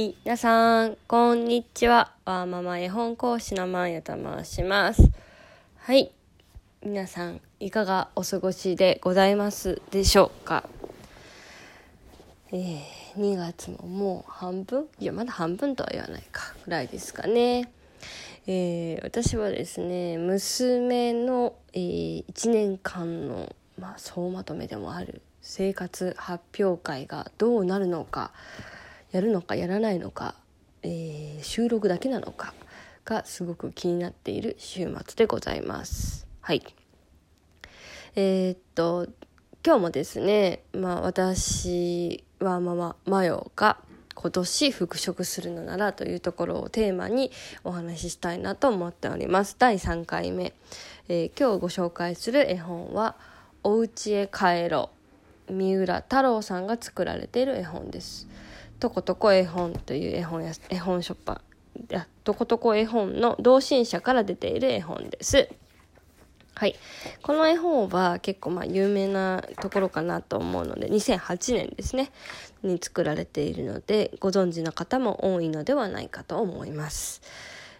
みなさん、こんにちは。わーママ絵本講師のまんやと申します。はい。皆さん、いかがお過ごしでございますでしょうか？えー、2月ももう半分？いや、まだ半分とは言わないか。ぐらいですかね。えー、私はですね、娘の、えー、1年間の、まあ、総まとめでもある生活発表会がどうなるのか、やるのかやらないのか、えー、収録だけなのかがすごく気になっている週末でございます。はい。えー、っと今日もですね、まあ、私はマママヨが今年復職するのならというところをテーマにお話ししたいなと思っております第3回目、えー、今日ご紹介する絵本は「おうちへ帰ろう」三浦太郎さんが作られている絵本ですとことこ絵本という絵本や絵本ショッパーやとことこ絵本の同心者から出ている絵本ですはい。この絵本は結構まあ有名なところかなと思うので、2008年ですね、に作られているので、ご存知の方も多いのではないかと思います。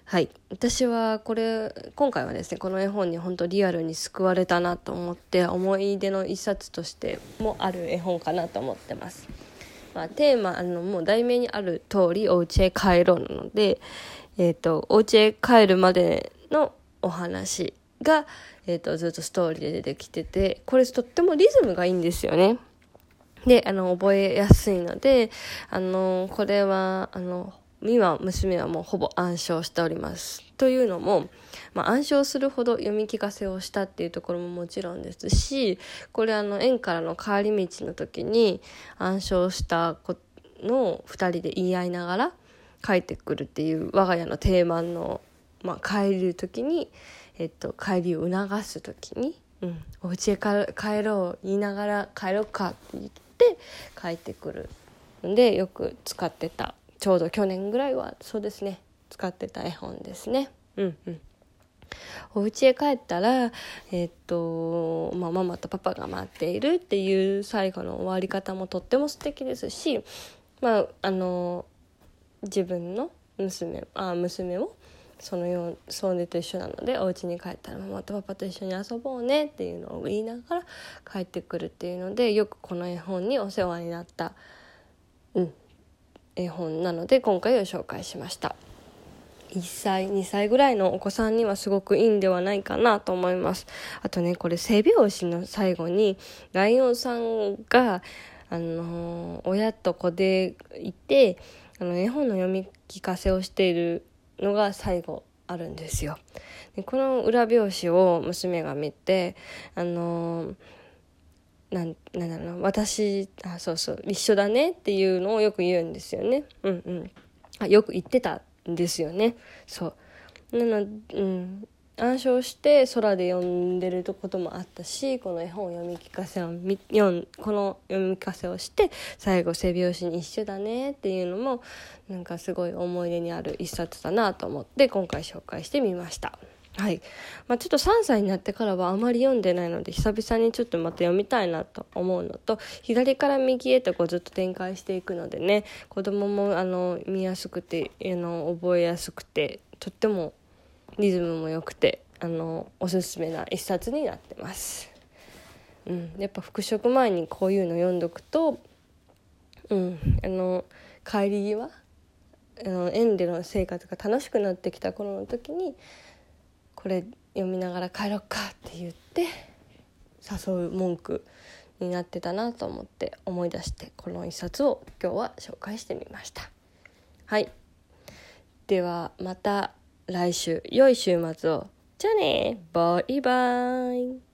はい。私はこれ、今回はですね、この絵本に本当リアルに救われたなと思って、思い出の一冊としてもある絵本かなと思ってます。まあ、テーマ、あの、もう題名にある通り、お家へ帰ろうなので、えっ、ー、と、お家へ帰るまでのお話が、えーと、ずっとストーリーで出てきててこれとってもリズムがいいんですよね。であの覚えやすいのであのこれはあの今娘はもうほぼ暗唱しております。というのも、まあ、暗唱するほど読み聞かせをしたっていうところももちろんですしこれあの園からの帰り道の時に暗唱したのを2人で言い合いながら帰ってくるっていう我が家の定番の、まあ、帰る時にえっと、帰りを促す時に「うん、お家へ帰ろう」言いながら「帰ろうか」って言って帰ってくるんでよく使ってたちょうど去年ぐらいはそうですね使ってた絵本ですね。うんうん。お家へ帰ったら、えっと、まあ、ママとパパが待っているっていう最後の終わり方もとっても素敵ですし、まあ、あの、自分の娘、あ、娘も、そのようそれと一緒なのでお家に帰ったらママとパパと一緒に遊ぼうねっていうのを言いながら帰ってくるっていうのでよくこの絵本にお世話になった、うん、絵本なので今回を紹介しました1歳2歳ぐらいのお子さんにはすごくいいんではないかなと思いますあとねこれ背拍子の最後にライオンさんがあの親と子でいてあの絵本の読み聞かせをしているのが最後あるんですよ。でこの裏表紙を娘が見てあのなんなんだろう私あそうそう一緒だねっていうのをよく言うんですよね。うんうんあよく言ってたんですよね。そうなのうん暗唱して空で読んでることもあったしこの絵本を読み聞かせを読んこの読み聞かせをして最後背拍子に一緒だねっていうのもなんかすごい思い出にある一冊だなと思って今回紹介してみました。はい。まあ、ちょっと3歳になってからはあまり読んでないので久々にちょっとまた読みたいなと思うのと左から右へとこうずっと展開していくのでね子供もあの見やすくてあの覚えやすくてとってもリズムも良くてあのおすすめな一冊になってます。うん、やっぱ復職前にこういうの読んどくと、うん、あの帰り際あの園での生活が楽しくなってきた頃の時にこれ読みながら帰ろっかって言って誘う文句になってたなと思って思い出してこの一冊を今日は紹介してみました。はい。ではまた来週良い週末を。じゃあね。バイバイ。